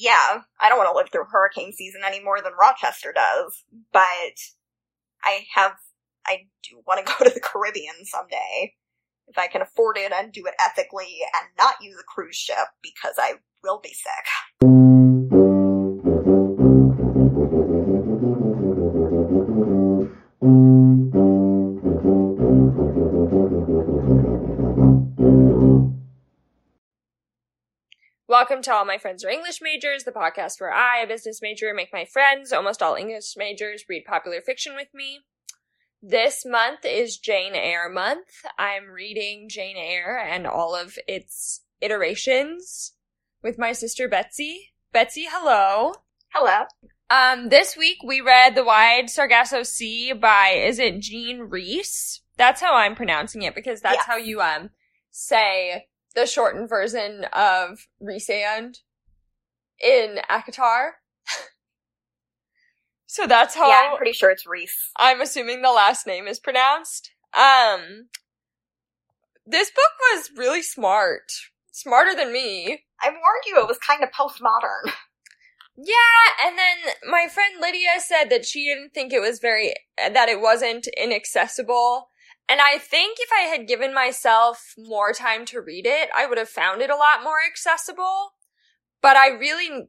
yeah, I don't want to live through hurricane season any more than Rochester does, but I have, I do want to go to the Caribbean someday. If I can afford it and do it ethically and not use a cruise ship because I will be sick. Welcome to All My Friends who Are English Majors, the podcast where I, a business major, make my friends, almost all English majors, read popular fiction with me. This month is Jane Eyre month. I'm reading Jane Eyre and all of its iterations with my sister Betsy. Betsy, hello. Hello. Um, this week we read The Wide Sargasso Sea by, is it Jean Rhys? That's how I'm pronouncing it because that's Yes. how you, um, say the shortened version of Rhysand in ACOTAR. so that's how Yeah, I'm pretty sure it's Reese. I'm assuming the last name is pronounced. Um, this book was really smart. Smarter than me. I warned you it was kind of postmodern. Yeah, and then my friend Lydia said that she didn't think it was very, that it wasn't inaccessible. And I think if I had given myself more time to read it, I would have found it a lot more accessible. But I really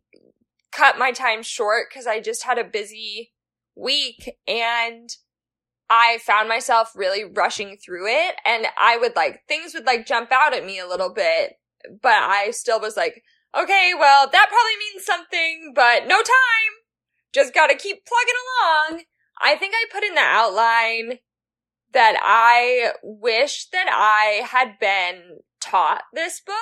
cut my time short because I just had a busy week and I found myself really rushing through it. And I would like, things would like jump out at me a little bit, but I still was like, okay, well, that probably means something, but no time. Just gotta keep plugging along. I think I put in the outline that I wish that I had been taught this book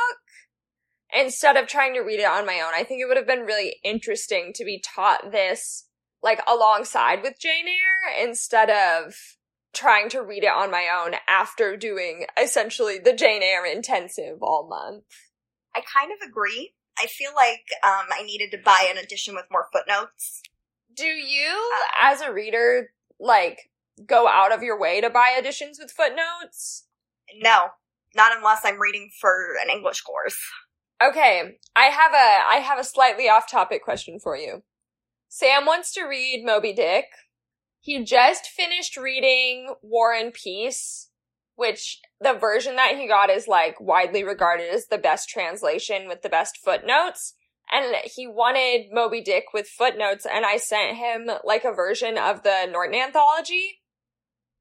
instead of trying to read it on my own. I think it would have been really interesting to be taught this like alongside with Jane Eyre instead of trying to read it on my own after doing essentially the Jane Eyre intensive all month. I kind of agree. I feel like um, I needed to buy an edition with more footnotes. Do you, as a reader, like go out of your way to buy editions with footnotes? No, not unless I'm reading for an English course. Okay, I have a I have a slightly off-topic question for you. Sam wants to read Moby Dick. He just finished reading War and Peace, which the version that he got is like widely regarded as the best translation with the best footnotes. And he wanted Moby Dick with footnotes, and I sent him like a version of the Norton anthology.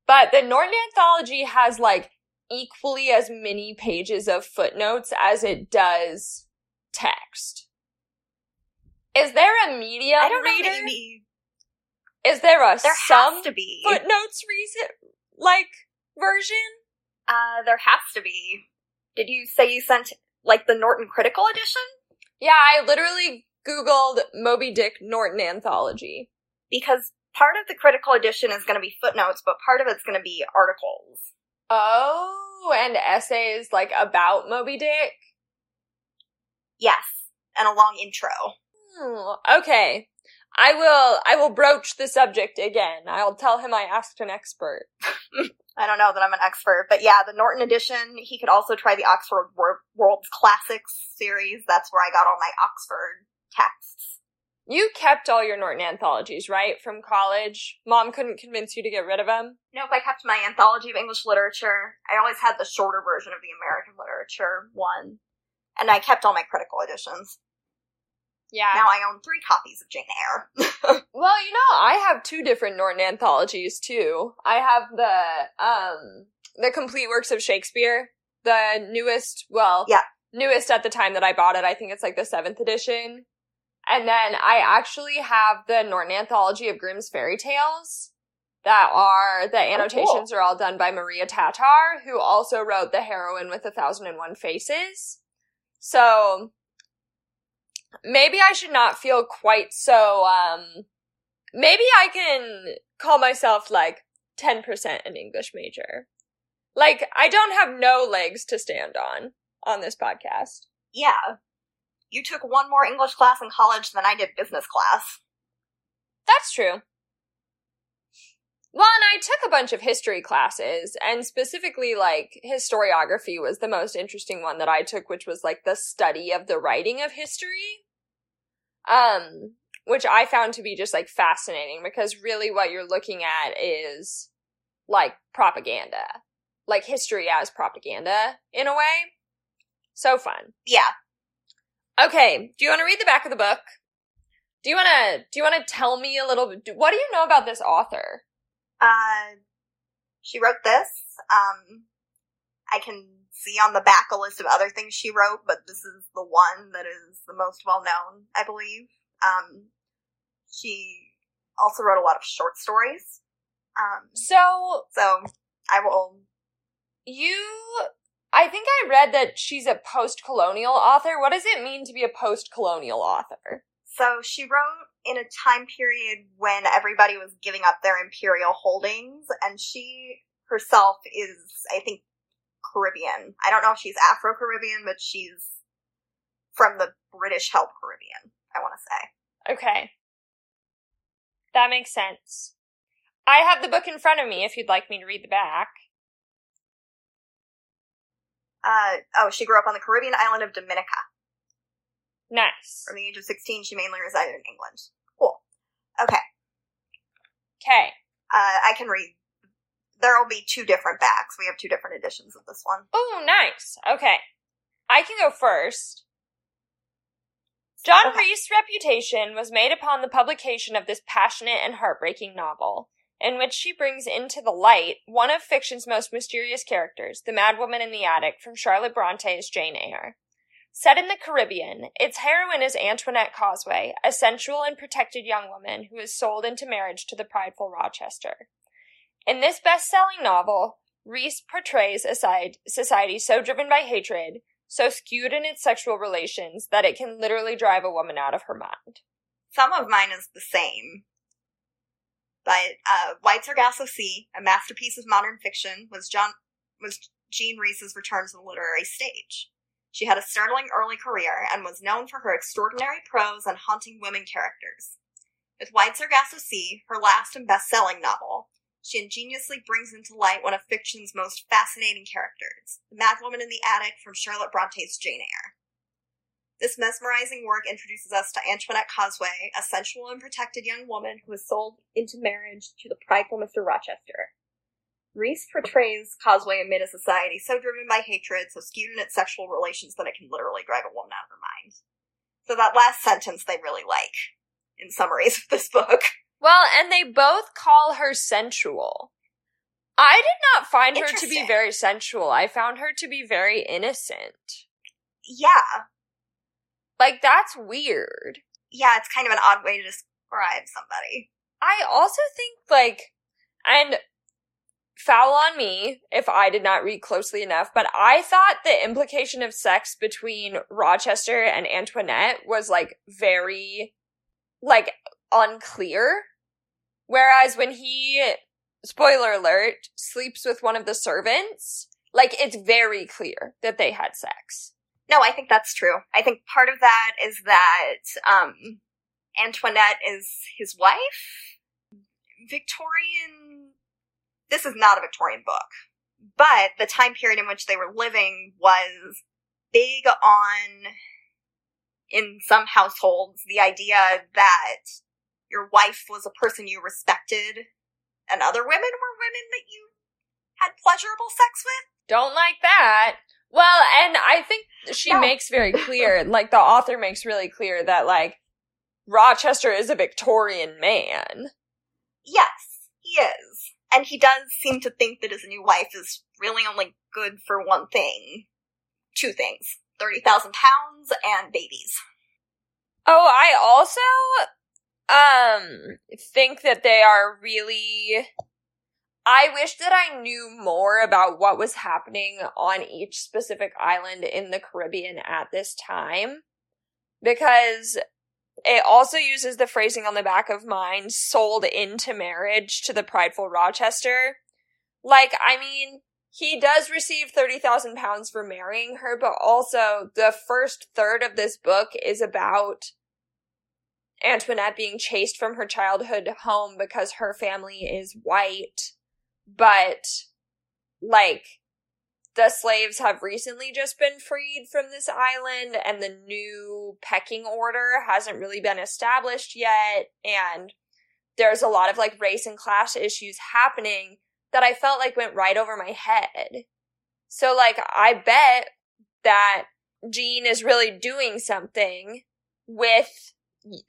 But the Norton anthology has like equally as many pages of footnotes as it does text. Is there a medium I don't reader? you. Is there a There some has to be. footnotes reason like version? Uh, there has to be. Did you say you sent like the Norton Critical Edition? Yeah, I literally googled Moby Dick Norton anthology. Because part of the Critical Edition is going to be footnotes, but part of it's going to be articles. Oh, and essays like about Moby Dick. Yes, and a long intro. Hmm, okay. I will I will broach the subject again. I'll tell him I asked an expert. I don't know that I'm an expert, but yeah, the Norton edition. He could also try the Oxford Wor- World's Classics series. That's where I got all my Oxford texts. You kept all your Norton anthologies, right, from college? Mom couldn't convince you to get rid of them? Nope, I kept my anthology of English literature. I always had the shorter version of the American literature one, and I kept all my critical editions. Yeah. Now I own three copies of Jane Eyre. Well, you know, I have two different Norton anthologies too. I have the um the complete works of Shakespeare, the newest, well, Yeah. newest at the time that I bought it. I think it's like the seventh edition. And then I actually have the Norton anthology of Grimm's fairy tales that are the annotations are all done by Maria Tatar, who also wrote The Heroine with a Thousand and One Faces. So maybe I should not feel quite so um maybe I can call myself like 10% an English major. Like I don't have no legs to stand on on this podcast. yeah. You took one more English class in college than I did business class. That's true. Well, and I took a bunch of history classes, and specifically, like, historiography was the most interesting one that I took, which was like the study of the writing of history. Um, which I found to be just like fascinating because really what you're looking at is like propaganda, like history as propaganda in a way. So fun. Yeah. Okay, do you want to read the back of the book? Do you want to do you want to tell me a little bit what do you know about this author? Uh she wrote this. Um I can see on the back a list of other things she wrote, but this is the one that is the most well known, I believe. Um she also wrote a lot of short stories. Um So, so I will you I think I read that she's a post-colonial author. What does it mean to be a post-colonial author? So she wrote in a time period when everybody was giving up their imperial holdings, and she herself is, I think, Caribbean. I don't know if she's Afro Caribbean, but she's from the British held Caribbean, I want to say. Okay. That makes sense. I have the book in front of me if you'd like me to read the back. Uh, oh, she grew up on the Caribbean island of Dominica. Nice. From the age of 16, she mainly resided in England. Cool. Okay. Okay. Uh, I can read. There will be two different backs. We have two different editions of this one. Oh, nice. Okay. I can go first. John Okay. Rhys' reputation was made upon the publication of this passionate and heartbreaking novel, in which she brings into the light one of fiction's most mysterious characters, the madwoman in the attic from Charlotte Bronte's Jane Eyre. Set in the Caribbean, its heroine is Antoinette Cosway, a sensual and protected young woman who is sold into marriage to the prideful Rochester. In this best selling novel, Rhys portrays a society so driven by hatred, so skewed in its sexual relations, that it can literally drive a woman out of her mind. Some of mine is the same. But uh, Wide Sargasso Sea, a masterpiece of modern fiction, was John was Jean Rhys's return to the literary stage. She had a startling early career and was known for her extraordinary prose and haunting women characters. With Wide Sargasso Sea, her last and best-selling novel, she ingeniously brings into light one of fiction's most fascinating characters, the madwoman in the attic from Charlotte Bronte's Jane Eyre. This mesmerizing work introduces us to Antoinette Cosway, a sensual and protected young woman who is sold into marriage to the prideful Mr. Rochester. Rhys portrays Cosway amid a society so driven by hatred, so skewed in its sexual relations that it can literally drive a woman out of her mind. So that last sentence they really like in summaries of this book. Well, and they both call her sensual. I did not find her to be very sensual. I found her to be very innocent. Yeah, Like, that's weird. yeah, it's kind of an odd way to describe somebody. I also think, like, and foul on me if I did not read closely enough, but I thought the implication of sex between Rochester and Antoinette was, like, very, like, unclear. Whereas when he, spoiler alert, sleeps with one of the servants, like, it's very clear that they had sex. No, I think that's true. I think part of that is that um, Antoinette is his wife. Victorian. This is not a Victorian book, but the time period in which they were living was big on, in some households, the idea that your wife was a person you respected and other women were women that you had pleasurable sex with. Don't like that. Well, and I think she No. makes very clear, like the author makes really clear that like Rochester is a Victorian man. Yes, he is. And he does seem to think that his new wife is really only good for one thing. Two things. 30,000 pounds and babies. Oh, I also um think that they are really I wish that I knew more about what was happening on each specific island in the Caribbean at this time because it also uses the phrasing on the back of mine sold into marriage to the prideful Rochester. Like, I mean, he does receive 30,000 pounds for marrying her, but also the first third of this book is about Antoinette being chased from her childhood home because her family is white. But, like, the slaves have recently just been freed from this island and the new pecking order hasn't really been established yet and there's a lot of like race and class issues happening that I felt like went right over my head. So like I bet that Jean is really doing something with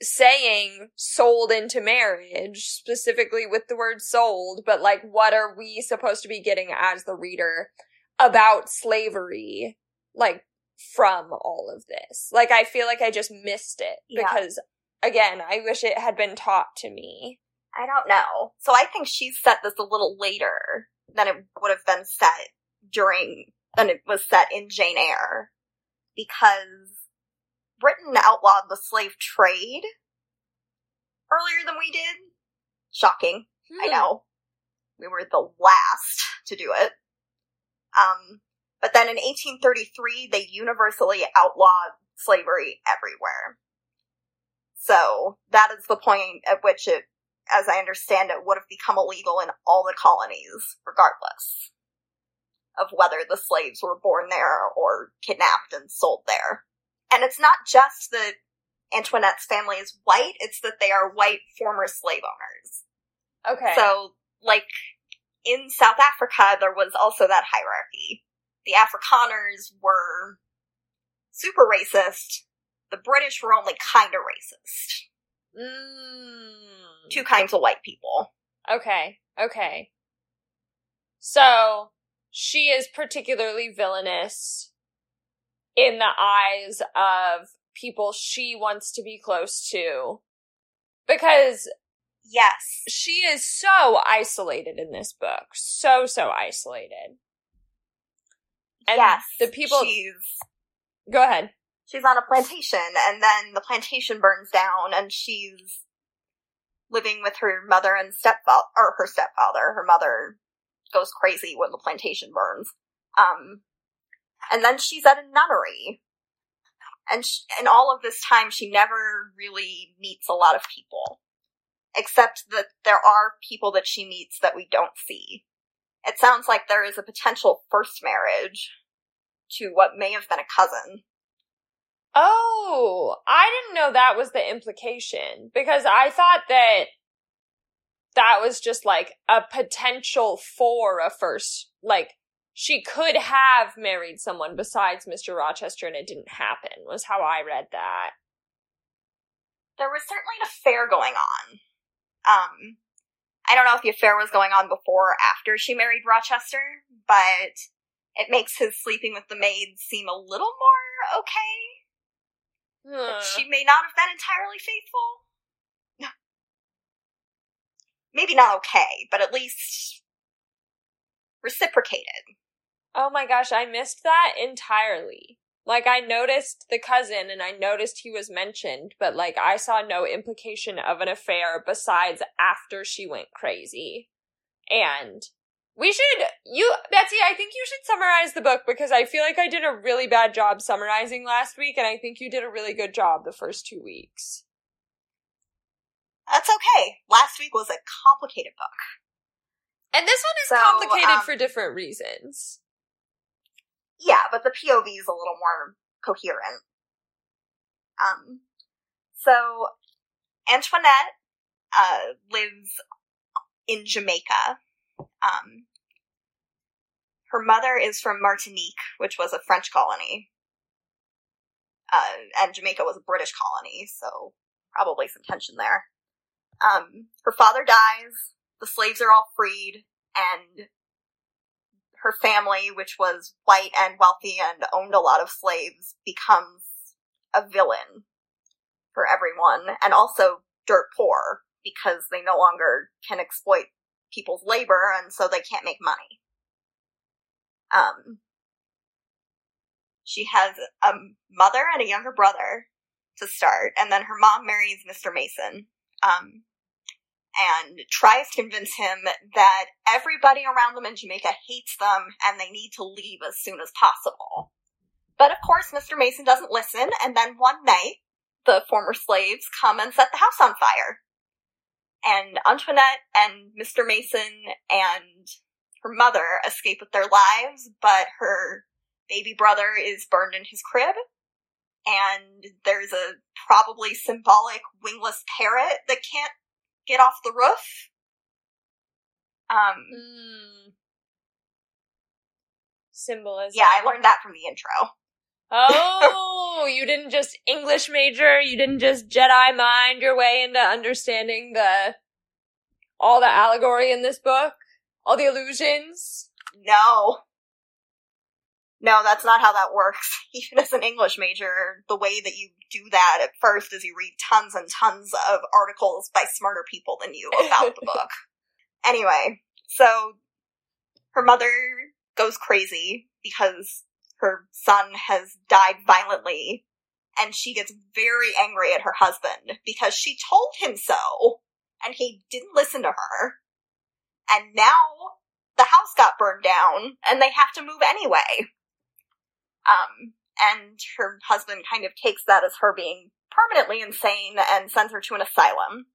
saying sold into marriage, specifically with the word sold, but like what are we supposed to be getting as the reader about slavery? Like from all of this. Like I feel like I just missed it Yeah. because again, I wish it had been taught to me. I don't know. So I think she set this a little later than it would have been set during than it was set in Jane Eyre because Britain outlawed the slave trade earlier than we did. Shocking. I Hmm. know. We were the last to do it. Um, but then in 1833, they universally outlawed slavery everywhere. So that is the point at which it, as I understand it, would have become illegal in all the colonies, regardless of whether the slaves were born there or kidnapped and sold there. And it's not just that Antoinette's family is white, it's that they are white former slave owners. Okay. So, like, in South Africa, there was also that hierarchy. The Afrikaners were super racist. The British were only kind of racist. Mm. Two kinds of white people. Okay. Okay. So she is particularly villainous in the eyes of people she wants to be close to because Yes. she is so isolated in this book. So, so isolated. And yes. the people. She's, Go ahead. she's on a plantation, and then the plantation burns down, and she's living with her mother and stepfather, or her stepfather. Her mother goes crazy when the plantation burns. Um, and then she's at a nunnery. And sh in all of this time, she never really meets a lot of people. Except that there are people that she meets that we don't see. It sounds like there is a potential first marriage to what may have been a cousin. Oh, I didn't know that was the implication because I thought that that was just like a potential for a first, like she could have married someone besides Mr. Rochester and it didn't happen, was how I read that. There was certainly an affair going on. Um, I don't know if the affair was going on before or after she married Rochester, but it makes his sleeping with the maid seem a little more okay. Huh. She may not have been entirely faithful. Maybe not okay, but at least reciprocated. Oh my gosh, I missed that entirely. Like I noticed the cousin and I noticed he was mentioned, but like I saw no implication of an affair besides after she went crazy. And we should you Betsy, I think you should summarize the book because I feel like I did a really bad job summarizing last week and I think you did a really good job the first 2 weeks. That's okay. Last week was a complicated book. And this one is So, complicated um, for different reasons. Yeah, but the POV is a little more coherent. Um, so Antoinette uh, lives in Jamaica. Um, her mother is from Martinique, which was a French colony, uh, and Jamaica was a British colony, so probably some tension there. Um, her father dies. The slaves are all freed, and her family, which was white and wealthy and owned a lot of slaves, becomes a villain for everyone, and also dirt poor because they no longer can exploit people's labor, and so they can't make money. Um, she has a mother and a younger brother to start, and then her mom marries Mr. Mason. Um, and tries to convince him that everybody around them in Jamaica hates them and they need to leave as soon as possible. But of course, Mr. Mason doesn't listen, and then one night, the former slaves come and set the house on fire. And Antoinette and Mr. Mason and her mother escape with their lives, but her baby brother is burned in his crib. And there's a probably symbolic wingless parrot that can't get off the roof. Um, Mm. Symbolism. yeah, I learned that from the intro. Oh, you didn't just English major, you didn't just Jedi mind your way into understanding the all the allegory in this book, all the illusions. No. No, that's not how that works. Even as an English major, the way that you do that at first is you read tons and tons of articles by smarter people than you about the book. Anyway, so her mother goes crazy because her son has died violently, and she gets very angry at her husband because she told him so, and he didn't listen to her. And now the house got burned down and they have to move anyway. Um, and her husband kind of takes that as her being permanently insane and sends her to an asylum.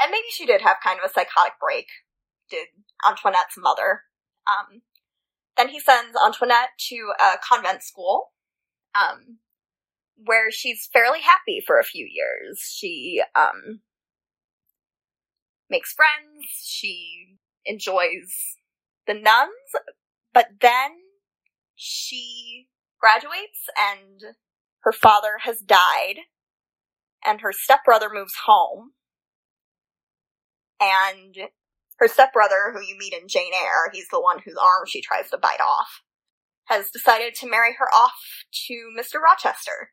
And maybe she did have kind of a psychotic break, did Antoinette's mother. Um, then he sends Antoinette to a convent school, um, where she's fairly happy for a few years. She, um, makes friends, she enjoys the nuns, but then she graduates and her father has died and her stepbrother moves home and her stepbrother who you meet in Jane Eyre, he's the one whose arm she tries to bite off, has decided to marry her off to Mr. Rochester.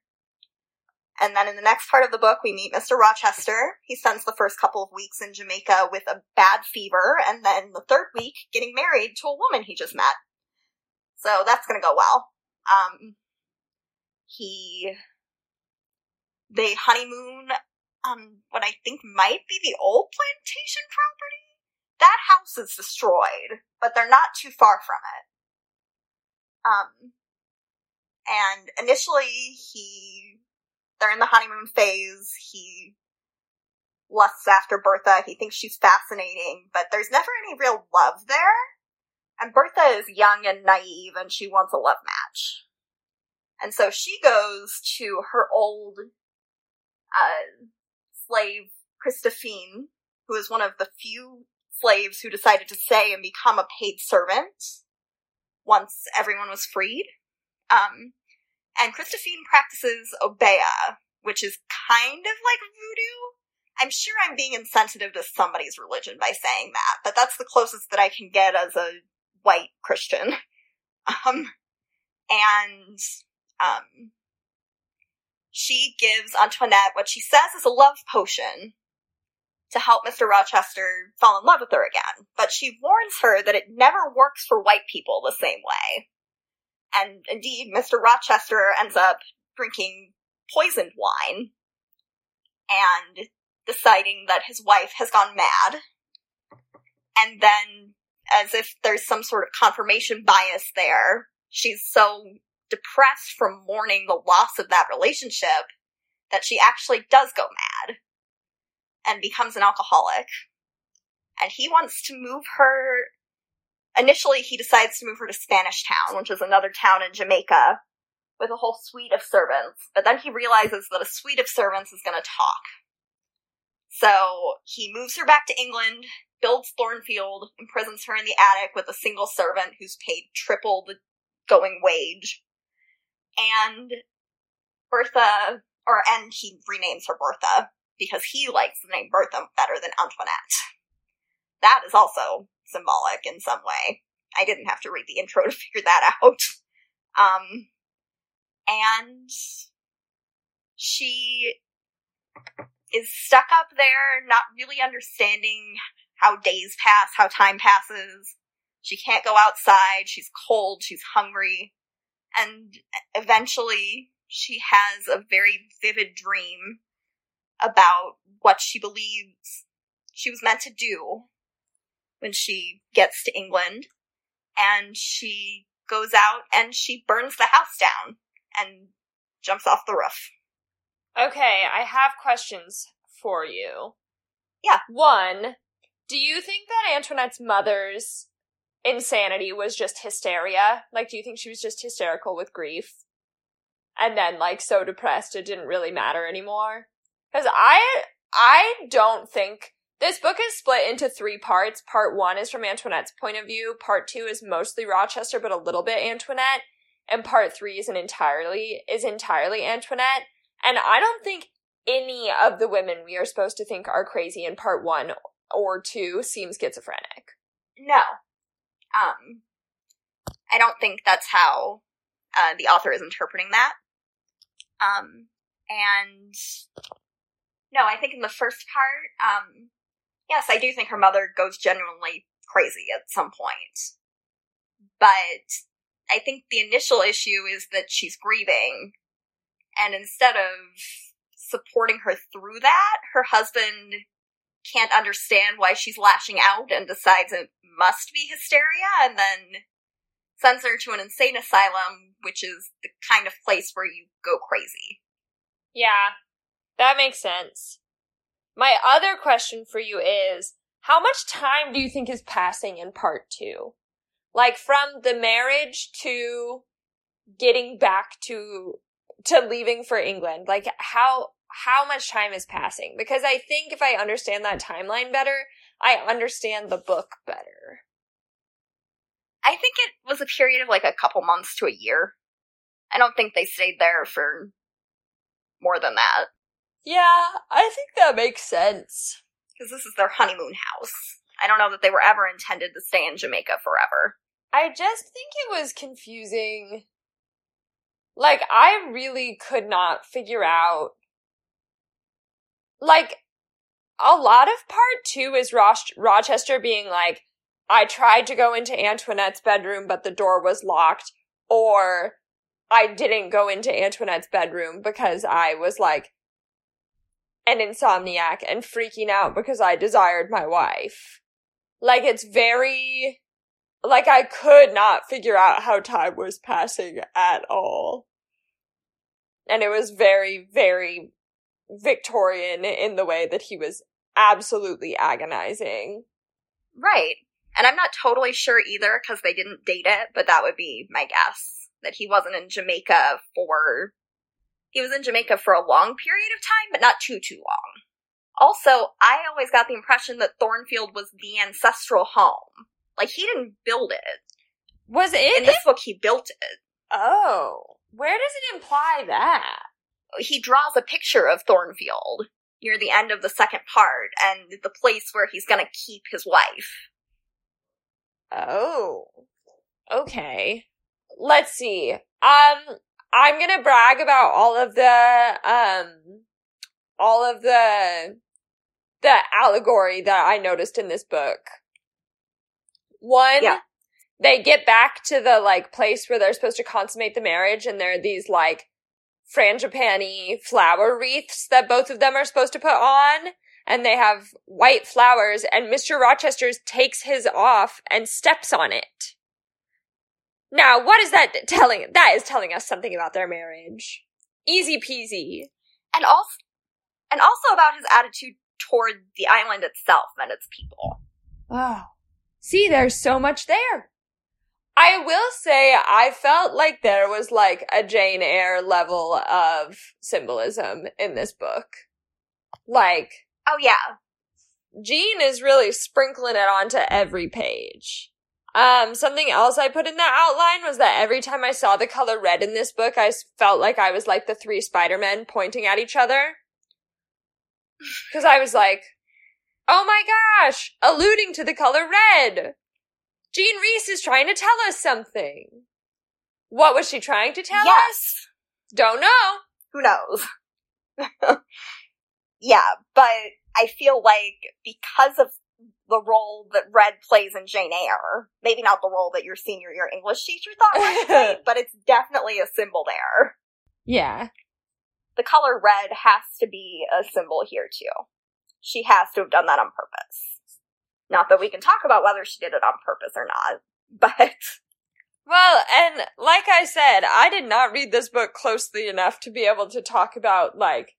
And then in the next part of the book, we meet Mr. Rochester. He spends the first couple of weeks in Jamaica with a bad fever, and then the third week getting married to a woman he just met. So that's gonna go well. Um, he, they honeymoon on what I think might be the old plantation property. That house is destroyed, but they're not too far from it. Um, and initially he they're in the honeymoon phase. He lusts after Bertha. He thinks she's fascinating, but there's never any real love there. And Bertha is young and naive and she wants a love match. And so she goes to her old uh, slave, Christophine, who is one of the few slaves who decided to stay and become a paid servant once everyone was freed. Um, and Christophine practices Obeah, which is kind of like voodoo. I'm sure I'm being insensitive to somebody's religion by saying that, but that's the closest that I can get as a white Christian. Um, and, um, she gives Antoinette what she says is a love potion to help Mr. Rochester fall in love with her again, but she warns her that it never works for white people the same way. And indeed, Mr. Rochester ends up drinking poisoned wine and deciding that his wife has gone mad. And then, as if there's some sort of confirmation bias there, she's so depressed from mourning the loss of that relationship that she actually does go mad and becomes an alcoholic. And he wants to move her initially he decides to move her to Spanish Town, which is another town in Jamaica, with a whole suite of servants. But then he realizes that a suite of servants is going to talk. So he moves her back to England, builds Thornfield, imprisons her in the attic with a single servant who's paid triple the going wage. And Bertha, or, and he renames her Bertha because he likes the name Bertha better than Antoinette. That is also symbolic in some way. I didn't have to read the intro to figure that out. Um, and she is stuck up there, not really understanding how days pass, how time passes. She can't go outside, she's cold, she's hungry, and eventually she has a very vivid dream about what she believes she was meant to do when she gets to England. And she goes out and she burns the house down and jumps off the roof. Okay, I have questions for you. Yeah. One, do you think that Antoinette's mother's insanity was just hysteria? Like, do you think she was just hysterical with grief? And then, like, so depressed it didn't really matter anymore? Because I, I don't think this book is split into three parts. Part one is from Antoinette's point of view. Part two is mostly Rochester, but a little bit Antoinette. And part three is an entirely, is entirely Antoinette. And I don't think any of the women we are supposed to think are crazy in part one or two seem schizophrenic. No. Um, I don't think that's how uh, the author is interpreting that. Um, and no, I think in the first part, um, yes, I do think her mother goes genuinely crazy at some point. But I think the initial issue is that she's grieving, and instead of supporting her through that, her husband can't understand why she's lashing out and decides it must be hysteria, and then sends her to an insane asylum, which is the kind of place where you go crazy. Yeah, that makes sense. My other question for you is how much time do you think is passing in part two? Like from the marriage to getting back to to leaving for England. Like how how much time is passing? Because I think if I understand that timeline better, I understand the book better. I think it was a period of like a couple months to a year. I don't think they stayed there for more than that. Yeah, I think that makes sense. Because this is their honeymoon house. I don't know that they were ever intended to stay in Jamaica forever. I just think it was confusing. Like, I really could not figure out. Like, a lot of part two is Roch- Rochester being like, I tried to go into Antoinette's bedroom, but the door was locked, or I didn't go into Antoinette's bedroom because I was like an insomniac and freaking out because I desired my wife. Like it's very, like I could not figure out how time was passing at all. And it was very, very Victorian in the way that he was absolutely agonizing. Right. And I'm not totally sure either because they didn't date it, but that would be my guess. That he wasn't in Jamaica for. He was in Jamaica for a long period of time, but not too, too long. Also, I always got the impression that Thornfield was the ancestral home. Like, he didn't build it. Was it? In this book, he built it. Oh. Where does it imply that? He draws a picture of Thornfield near the end of the second part and the place where he's gonna keep his wife. Oh. Okay. Let's see. Um I'm going to brag about all of the um all of the the allegory that I noticed in this book. One yeah. they get back to the like place where they're supposed to consummate the marriage and there are these like frangipani flower wreaths that both of them are supposed to put on and they have white flowers and Mr. Rochester's takes his off and steps on it. Now, what is that telling? That is telling us something about their marriage. Easy peasy. And also, and also about his attitude toward the island itself and its people. Oh. See, there's so much there. I will say I felt like there was like a Jane Eyre level of symbolism in this book. Like, oh yeah. Jean is really sprinkling it onto every page. Um, something else I put in the outline was that every time I saw the color red in this book, I felt like I was like the three Spider-Men pointing at each other. Cause I was like, oh my gosh, alluding to the color red. Jean Rhys is trying to tell us something. What was she trying to tell yes. us? Don't know. Who knows? yeah, but I feel like because of the role that Red plays in Jane Eyre, maybe not the role that your senior year English teacher thought Red played, but it's definitely a symbol there. Yeah. The color red has to be a symbol here too. She has to have done that on purpose. Not that we can talk about whether she did it on purpose or not, but. Well, and like I said, I did not read this book closely enough to be able to talk about, like,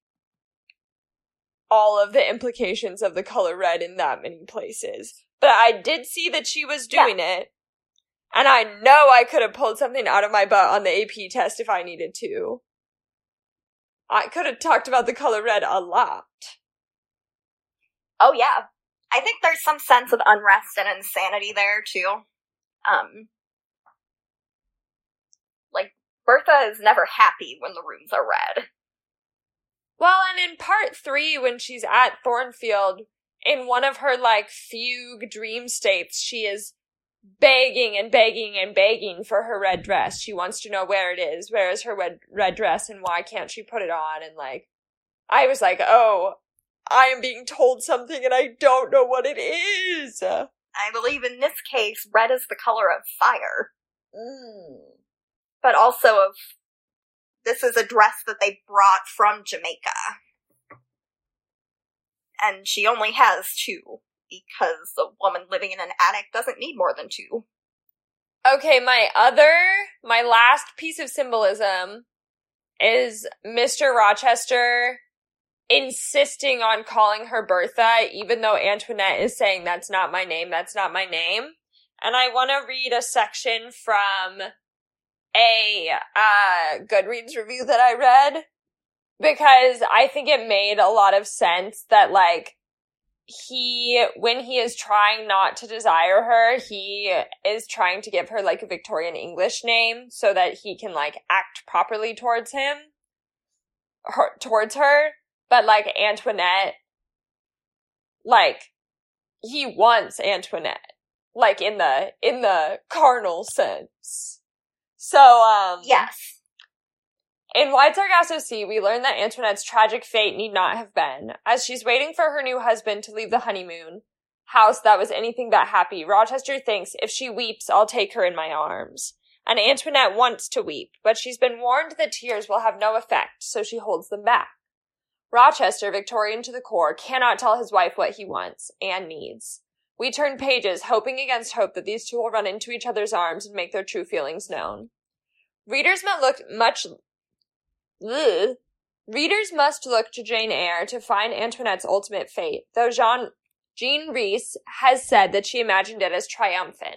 all of the implications of the color red in that many places. But I did see that she was doing yeah. it. And I know I could have pulled something out of my butt on the AP test if I needed to. I could have talked about the color red a lot. Oh yeah. I think there's some sense of unrest and insanity there too. Um like Bertha is never happy when the rooms are red. Well, and in part three, when she's at Thornfield, in one of her like fugue dream states, she is begging and begging and begging for her red dress. She wants to know where it is. Where is her red red dress and why can't she put it on? And like I was like, "Oh, I am being told something and I don't know what it is." I believe in this case red is the color of fire. Mm. But also of this is a dress that they brought from Jamaica. And she only has two because a woman living in an attic doesn't need more than two. Okay, my other, my last piece of symbolism is Mr. Rochester insisting on calling her Bertha, even though Antoinette is saying that's not my name, that's not my name. And I want to read a section from a uh, Goodreads review that I read because I think it made a lot of sense that like he when he is trying not to desire her he is trying to give her like a victorian english name so that he can like act properly towards him her, towards her but like antoinette like he wants antoinette like in the in the carnal sense so um Yes. in Wide Sargasso Sea, we learn that Antoinette's tragic fate need not have been. As she's waiting for her new husband to leave the honeymoon house that was anything but happy, Rochester thinks, if she weeps, I'll take her in my arms. And Antoinette wants to weep, but she's been warned that tears will have no effect, so she holds them back. Rochester, Victorian to the core, cannot tell his wife what he wants and needs. We turn pages, hoping against hope that these two will run into each other's arms and make their true feelings known. Readers must look much Ugh. Readers must look to Jane Eyre to find Antoinette's ultimate fate, though Jean Jean Rhys has said that she imagined it as triumphant.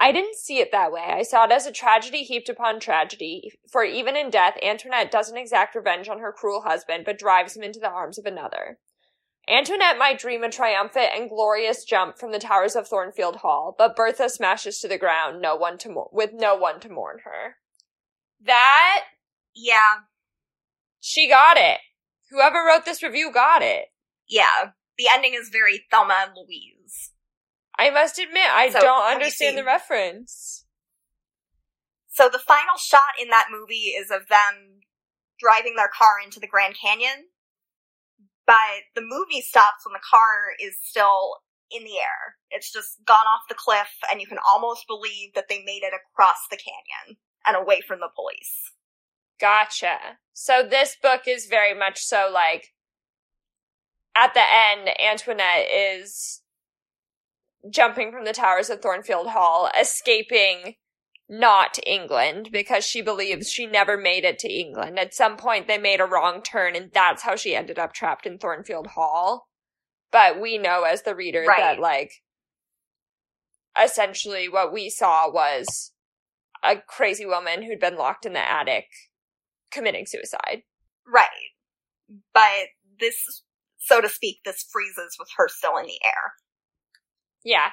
I didn't see it that way. I saw it as a tragedy heaped upon tragedy, for even in death, Antoinette doesn't exact revenge on her cruel husband, but drives him into the arms of another. Antoinette might dream a triumphant and glorious jump from the towers of Thornfield Hall, but Bertha smashes to the ground, no one to mo- with no one to mourn her. That Yeah. she got it. Whoever wrote this review got it. Yeah. The ending is very Thelma and Louise. I must admit, I So, don't understand the reference. So the final shot in that movie is of them driving their car into the Grand Canyon. But the movie stops when the car is still in the air. It's just gone off the cliff and you can almost believe that they made it across the canyon and away from the police. Gotcha. So this book is very much so like at the end, Antoinette is jumping from the towers of Thornfield Hall, escaping not England because she believes she never made it to England. At some point, they made a wrong turn, and that's how she ended up trapped in Thornfield Hall. But we know as the reader Right. that, like, essentially what we saw was a crazy woman who'd been locked in the attic committing suicide. Right. But this, so to speak, this freezes with her still in the air. Yeah.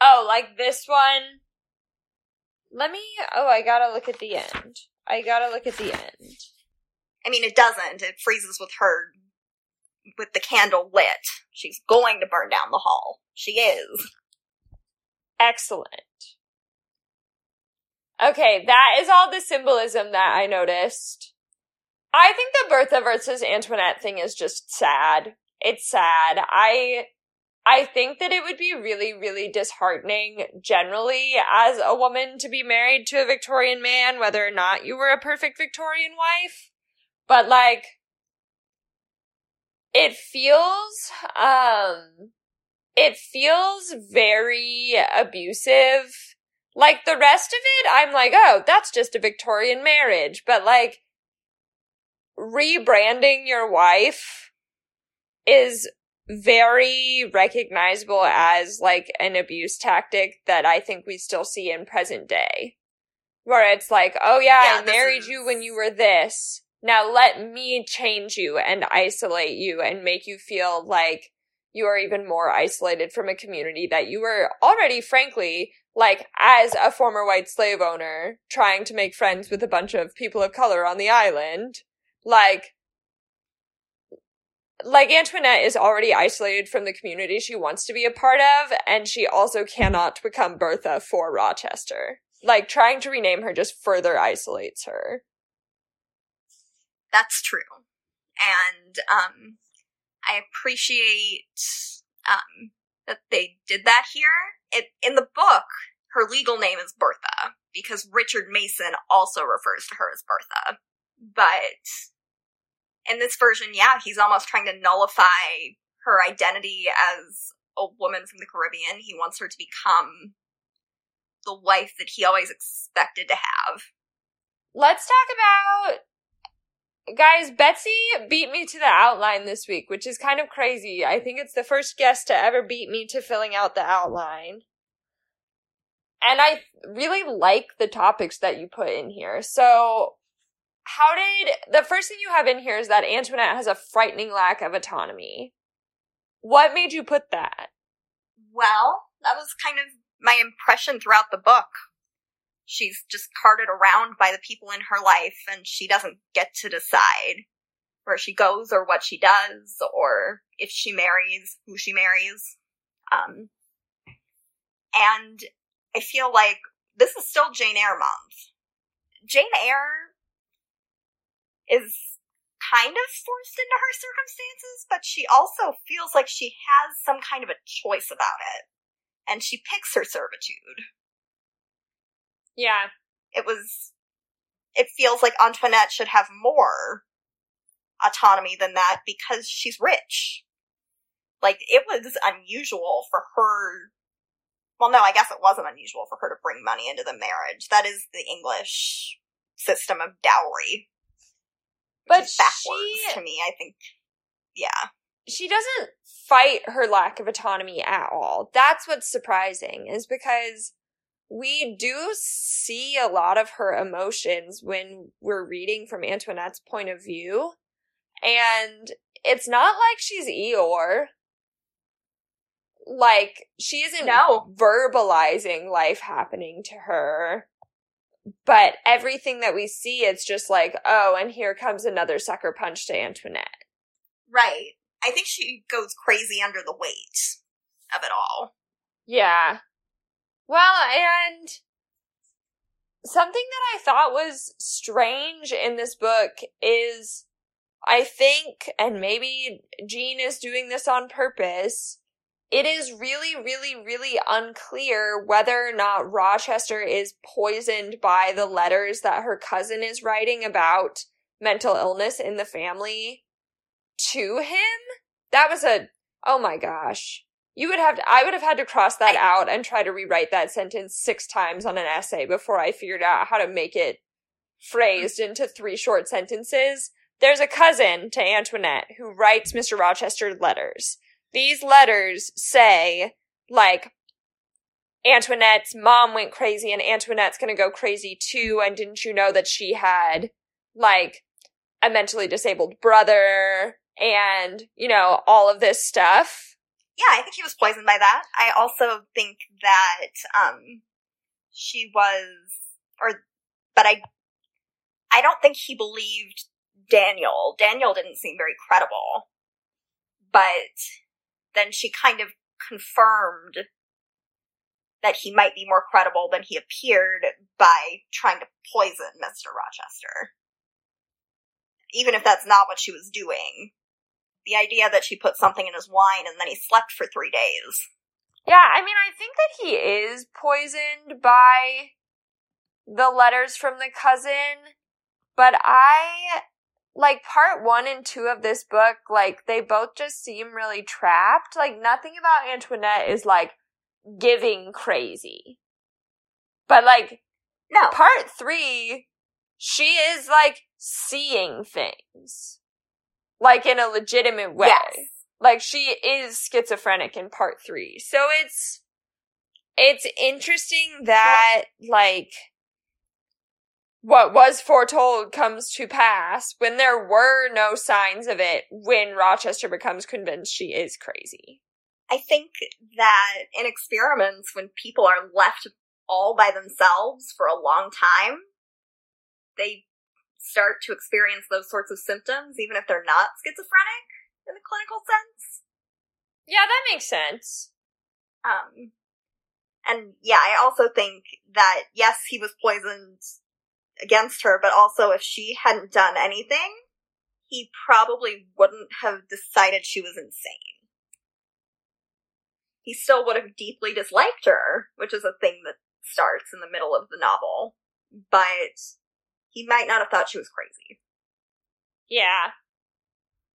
Oh, like this one. Let me. Oh, I gotta look at the end. I gotta look at the end. I mean, it doesn't. It freezes with her with the candle lit. She's going to burn down the hall. She is. Excellent. Okay, that is all the symbolism that I noticed. I think the Bertha versus Antoinette thing is just sad. It's sad. I I think that it would be really, really disheartening generally as a woman to be married to a Victorian man, whether or not you were a perfect Victorian wife. But like, it feels, um, it feels very abusive. Like the rest of it, I'm like, oh, that's just a Victorian marriage. But like, rebranding your wife is very recognizable as like an abuse tactic that I think we still see in present day. Where it's like, oh yeah, Yeah, I married is- you when you were this. Now let me change you and isolate you and make you feel like you are even more isolated from a community that you were already, frankly, like as a former white slave owner trying to make friends with a bunch of people of color on the island. Like, like Antoinette is already isolated from the community she wants to be a part of, and she also cannot become Bertha for Rochester. Like trying to rename her just further isolates her. That's true. And um I appreciate um that they did that here. It in the book, her legal name is Bertha because Richard Mason also refers to her as Bertha. But in this version, yeah, he's almost trying to nullify her identity as a woman from the Caribbean. He wants her to become the wife that he always expected to have. Let's talk about guys, Betsy beat me to the outline this week, which is kind of crazy. I think it's the first guest to ever beat me to filling out the outline. And I really like the topics that you put in here. So, how did the first thing you have in here is that Antoinette has a frightening lack of autonomy. What made you put that? Well, that was kind of my impression throughout the book. She's just carted around by the people in her life and she doesn't get to decide where she goes or what she does or if she marries, who she marries. Um, and I feel like this is still Jane Eyre month. Jane Eyre is kind of forced into her circumstances, but she also feels like she has some kind of a choice about it. And she picks her servitude. Yeah. It was, it feels like Antoinette should have more autonomy than that because she's rich. Like, it was unusual for her. Well, no, I guess it wasn't unusual for her to bring money into the marriage. That is the English system of dowry. But backwards she to me, I think. Yeah. she doesn't fight her lack of autonomy at all. That's what's surprising is because we do see a lot of her emotions when we're reading from Antoinette's point of view. And it's not like she's Eeyore. Like, she isn't No. verbalizing life happening to her. But everything that we see, it's just like, oh, and here comes another sucker punch to Antoinette. Right. I think she goes crazy under the weight of it all. Yeah. Well, and something that I thought was strange in this book is I think, and maybe Jean is doing this on purpose, it is really, really, really unclear whether or not Rochester is poisoned by the letters that her cousin is writing about mental illness in the family to him. That was a, oh my gosh. You would have to, I would have had to cross that out and try to rewrite that sentence six times on an essay before I figured out how to make it phrased into three short sentences. There's a cousin to Antoinette who writes Mr. Rochester letters. These letters say, like, Antoinette's mom went crazy and Antoinette's gonna go crazy too, and didn't you know that she had, like, a mentally disabled brother and, you know, all of this stuff. Yeah, I think he was poisoned by that. I also think that um she was or but I I don't think he believed Daniel. Daniel didn't seem very credible. But then she kind of confirmed that he might be more credible than he appeared by trying to poison Mr. Rochester. Even if that's not what she was doing. The idea that she put something in his wine and then he slept for three days. Yeah, I mean, I think that he is poisoned by the letters from the cousin, but I like part one and two of this book, like they both just seem really trapped. Like nothing about Antoinette is like giving crazy. But like No. part three, she is like seeing things. Like in a legitimate way. Yes. Like she is schizophrenic in part three. So it's it's interesting that like what was foretold comes to pass when there were no signs of it when Rochester becomes convinced she is crazy. I think that in experiments, when people are left all by themselves for a long time, they start to experience those sorts of symptoms, even if they're not schizophrenic in the clinical sense. Yeah, that makes sense. Um, and yeah, I also think that yes, he was poisoned against her, but also if she hadn't done anything, he probably wouldn't have decided she was insane. He still would have deeply disliked her, which is a thing that starts in the middle of the novel, but he might not have thought she was crazy. Yeah.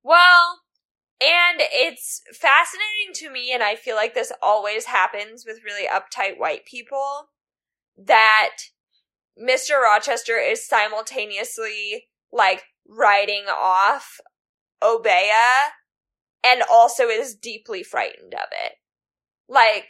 Well, and it's fascinating to me, and I feel like this always happens with really uptight white people, that Mr. Rochester is simultaneously like writing off Obeah and also is deeply frightened of it. Like,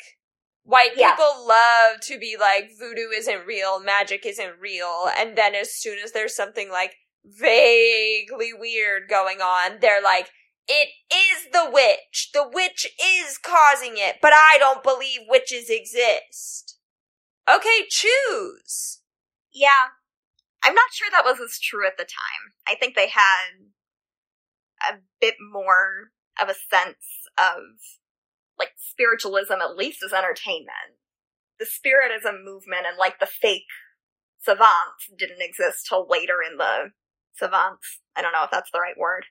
white Yeah. people love to be like, voodoo isn't real, magic isn't real, and then as soon as there's something like vaguely weird going on, they're like, it is the witch. The witch is causing it, but I don't believe witches exist. Okay, choose. Yeah. I'm not sure that was as true at the time. I think they had a bit more of a sense of like spiritualism, at least as entertainment. The spiritism movement and like the fake savants didn't exist till later in the savants. I don't know if that's the right word.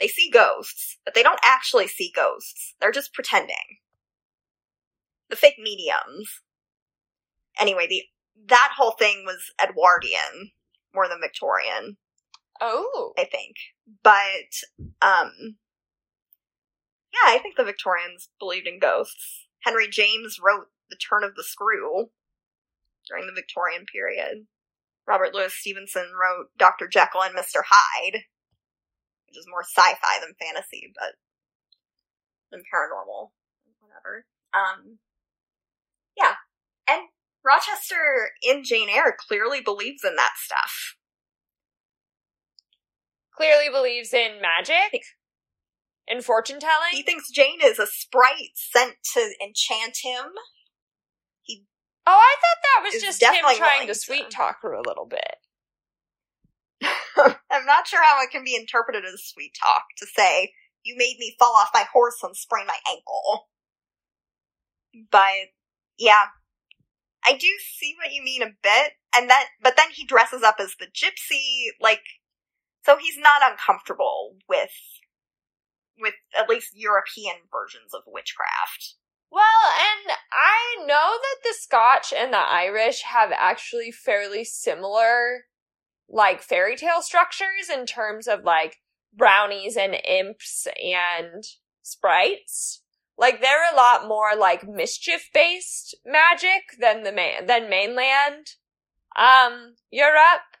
They see ghosts, but they don't actually see ghosts. They're just pretending. The fake mediums. Anyway, the that whole thing was Edwardian more than Victorian, Oh. I think. But um yeah, I think the Victorians believed in ghosts. Henry James wrote The Turn of the Screw during the Victorian period. Robert Louis Stevenson wrote Dr. Jekyll and Mr. Hyde, which is more sci-fi than fantasy, but than paranormal, whatever. Um, yeah, and Rochester in Jane Eyre clearly believes in that stuff. Clearly believes in magic and fortune telling. He thinks Jane is a sprite sent to enchant him. He Oh, I thought that was just him trying to to. sweet talk her a little bit. I'm not sure how it can be interpreted as sweet talk to say, you made me fall off my horse and sprain my ankle. But, yeah. I do see what you mean a bit, and that, but then he dresses up as the gypsy, like, so he's not uncomfortable with, with at least European versions of witchcraft. Well, and I know that the Scotch and the Irish have actually fairly similar, like, fairy tale structures in terms of, like, brownies and imps and sprites. Like, they're a lot more, like, mischief-based magic than the man, than mainland, um, Europe.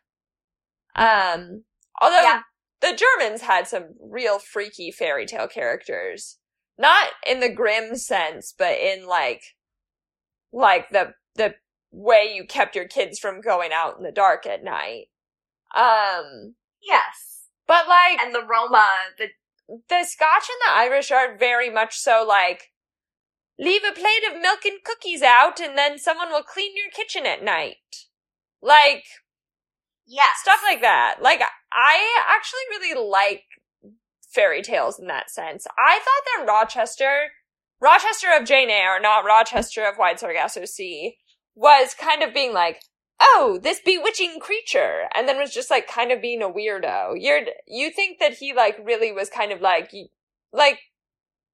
Um, although Yeah. the Germans had some real freaky fairy tale characters not in the grim sense, but in like, like the, the way you kept your kids from going out in the dark at night. Um, Yes. but like, And the Roma, the the Scotch and the Irish are very much so like, leave a plate of milk and cookies out and then someone will clean your kitchen at night. Like, yes. stuff like that. Like, I actually really like fairy tales in that sense. I thought that Rochester, Rochester of Jane Eyre, not Rochester of Wide Sargasso Sea, was kind of being like, oh, this bewitching creature, and then was just like kind of being a weirdo. You're, you think that he like really was kind of like, like,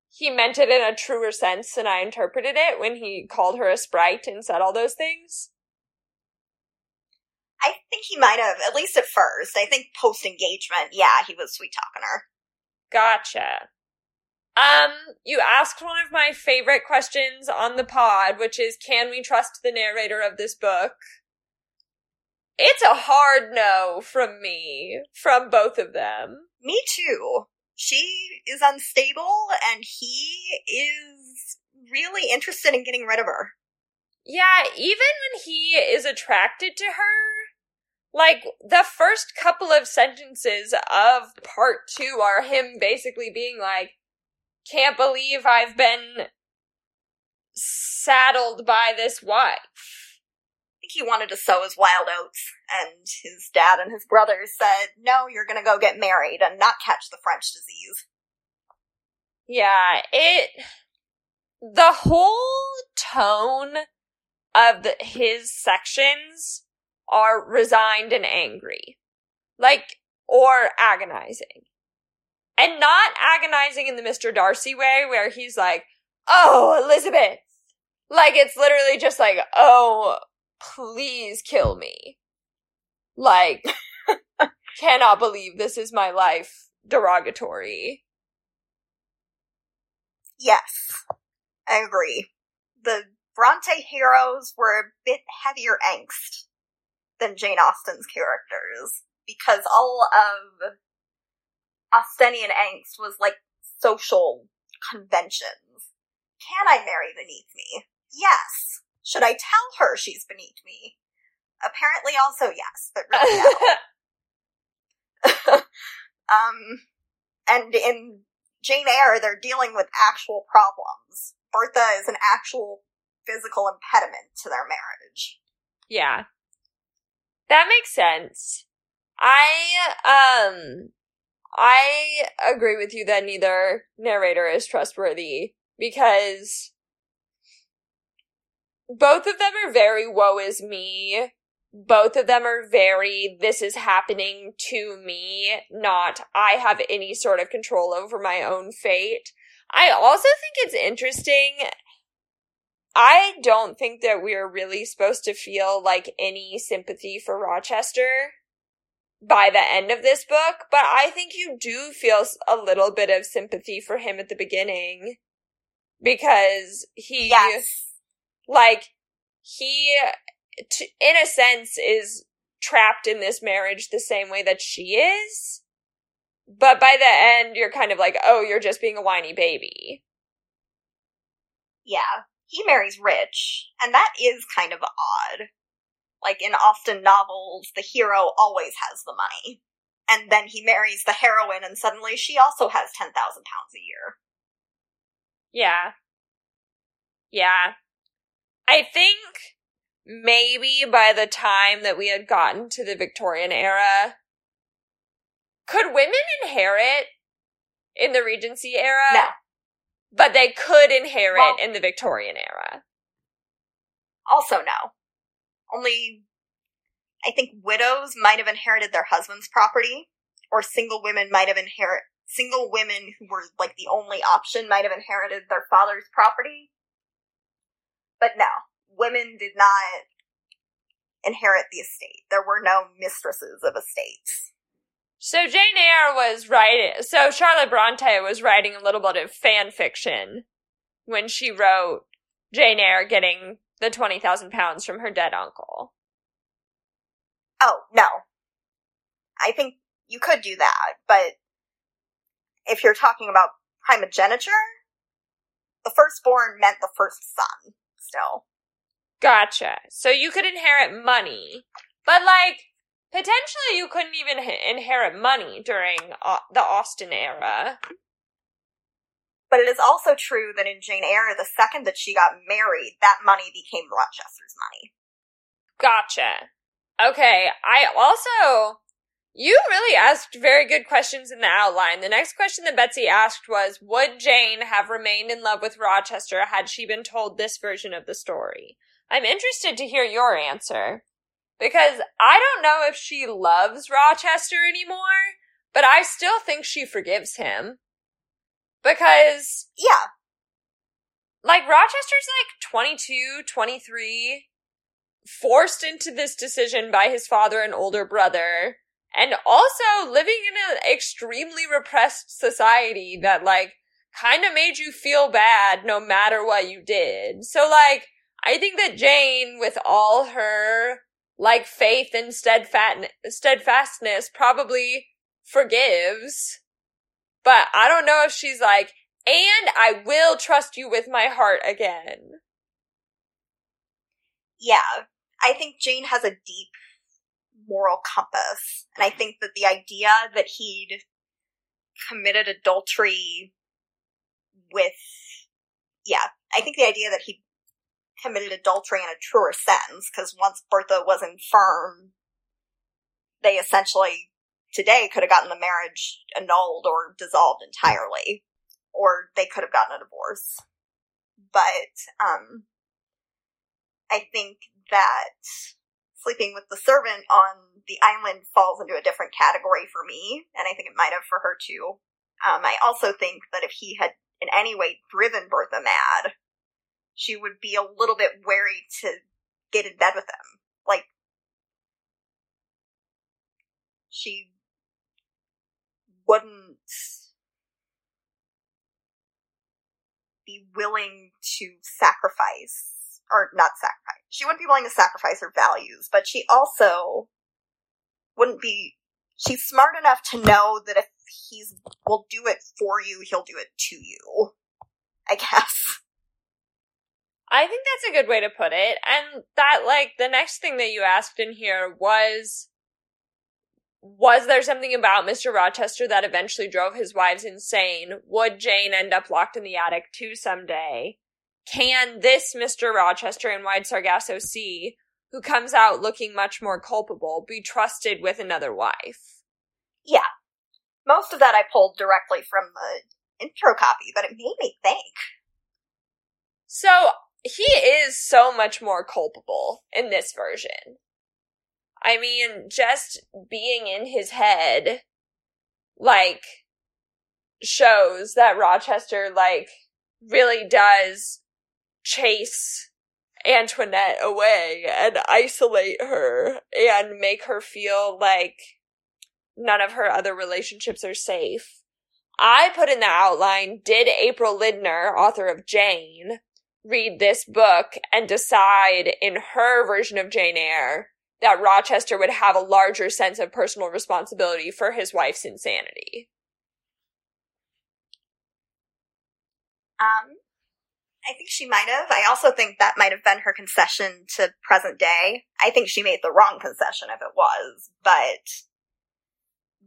he meant it in a truer sense than I interpreted it when he called her a sprite and said all those things? I think he might have, at least at first. I think post engagement, yeah, he was sweet talking her. Gotcha. Um, you asked one of my favorite questions on the pod, which is can we trust the narrator of this book? It's a hard no from me, from both of them. Me too. she is unstable and he is really interested in getting rid of her. Yeah, even when he is attracted to her, like the first couple of sentences of part two are him basically being like, can't believe I've been saddled by this wife think he wanted to sow his wild oats, and his dad and his brothers said, No, you're gonna go get married and not catch the French disease. Yeah, it. The whole tone of the, his sections are resigned and angry. Like, or agonizing. And not agonizing in the Mr. Darcy way where he's like, Oh, Elizabeth! Like, it's literally just like, oh, please kill me. Like, cannot believe this is my life derogatory. Yes, I agree. The Bronte heroes were a bit heavier angst than Jane Austen's characters because all of Austenian angst was like social conventions. Can I marry beneath me? Yes. Should I tell her she's beneath me? Apparently also yes, but really no. um, and in Jane Eyre, they're dealing with actual problems. Bertha is an actual physical impediment to their marriage. Yeah. That makes sense. I, um, I agree with you that neither narrator is trustworthy because both of them are very woe is me. Both of them are very this is happening to me, not I have any sort of control over my own fate. I also think it's interesting. I don't think that we're really supposed to feel like any sympathy for Rochester by the end of this book, but I think you do feel a little bit of sympathy for him at the beginning because he yes like he t- in a sense is trapped in this marriage the same way that she is. But by the end you're kind of like oh you're just being a whiny baby. Yeah. He marries rich. And that is kind of odd. Like in Austen novels the hero always has the money. And then he marries the heroine and suddenly she also has 10,000 pounds a year. Yeah. Yeah I think maybe by the time that we had gotten to the Victorian era, could women inherit in the Regency era? No. But they could inherit well, in the Victorian era. Also, no. Only, I think widows might have inherited their husband's property, or single women might have inherit single women who were like the only option might have inherited their father's property. But no, women did not inherit the estate. There were no mistresses of estates. So Jane Eyre was writing, so Charlotte Bronte was writing a little bit of fan fiction when she wrote Jane Eyre getting the 20,000 pounds from her dead uncle. Oh, no. I think you could do that, but if you're talking about primogeniture, the firstborn meant the first son still. Gotcha. So you could inherit money, but like potentially you couldn't even inherit money during uh, the Austen era. But it is also true that in Jane Eyre, the second that she got married, that money became Rochester's money. Gotcha. Okay, I also you really asked very good questions in the outline. The next question that Betsy asked was Would Jane have remained in love with Rochester had she been told this version of the story? I'm interested to hear your answer. Because I don't know if she loves Rochester anymore, but I still think she forgives him. Because. Yeah. Like, Rochester's like 22, 23, forced into this decision by his father and older brother and also living in an extremely repressed society that like kind of made you feel bad no matter what you did. So like I think that Jane with all her like faith and steadfast steadfastness probably forgives But I don't know if she's like, and I will trust you with my heart again. Yeah. I think Jane has a deep moral compass. And I think that the idea that he'd committed adultery with, yeah, I think the idea that he committed adultery in a truer sense, because once Bertha was infirm, they essentially today could have gotten the marriage annulled or dissolved entirely, or they could have gotten a divorce. But um, I think that sleeping with the servant on the island falls into a different category for me, and I think it might have for her too. Um, I also think that if he had in any way driven Bertha mad, she would be a little bit wary to get in bed with him. Like, she wouldn't be willing to sacrifice or not sacrifice. She wouldn't be willing to sacrifice her values, but she also wouldn't be. She's smart enough to know that if he's will do it for you, he'll do it to you. I guess. I think that's a good way to put it. And that, like, the next thing that you asked in here was was there something about Mr. Rochester that eventually drove his wives insane? Would Jane end up locked in the attic too someday? Can this Mr. Rochester in Wide Sargasso Sea, who comes out looking much more culpable, be trusted with another wife? Yeah. Most of that I pulled directly from the intro copy, but it made me think. So, he is so much more culpable in this version. I mean, just being in his head, like, shows that Rochester, like, really does chase Antoinette away and isolate her and make her feel like none of her other relationships are safe. I put in the outline, did April Lindner, author of Jane, read this book and decide in her version of Jane Eyre that Rochester would have a larger sense of personal responsibility for his wife's insanity? Um, I think she might have. I also think that might have been her concession to present day. I think she made the wrong concession if it was, but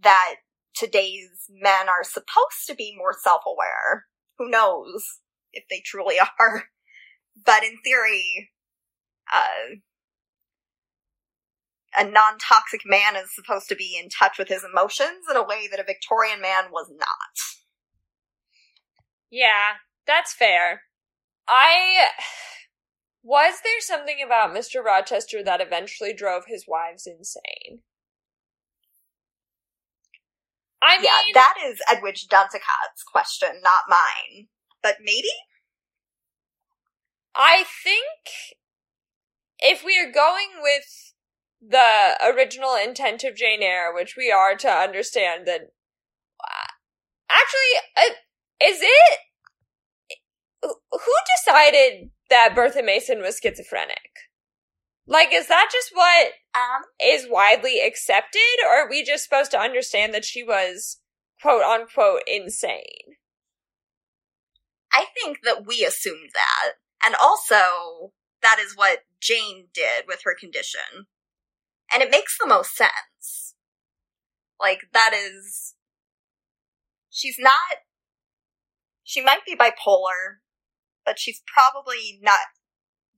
that today's men are supposed to be more self aware. Who knows if they truly are? But in theory, uh, a non toxic man is supposed to be in touch with his emotions in a way that a Victorian man was not. Yeah, that's fair. I was there something about Mr. Rochester that eventually drove his wives insane? I mean, yeah, that is Edwidge Danticat's question, not mine. But maybe? I think if we are going with the original intent of Jane Eyre, which we are to understand that. Uh, actually, uh, is it who decided that Bertha Mason was schizophrenic? Like, is that just what um, is widely accepted, or are we just supposed to understand that she was quote unquote insane? I think that we assumed that. And also, that is what Jane did with her condition. And it makes the most sense. Like, that is. She's not. She might be bipolar, but she's probably not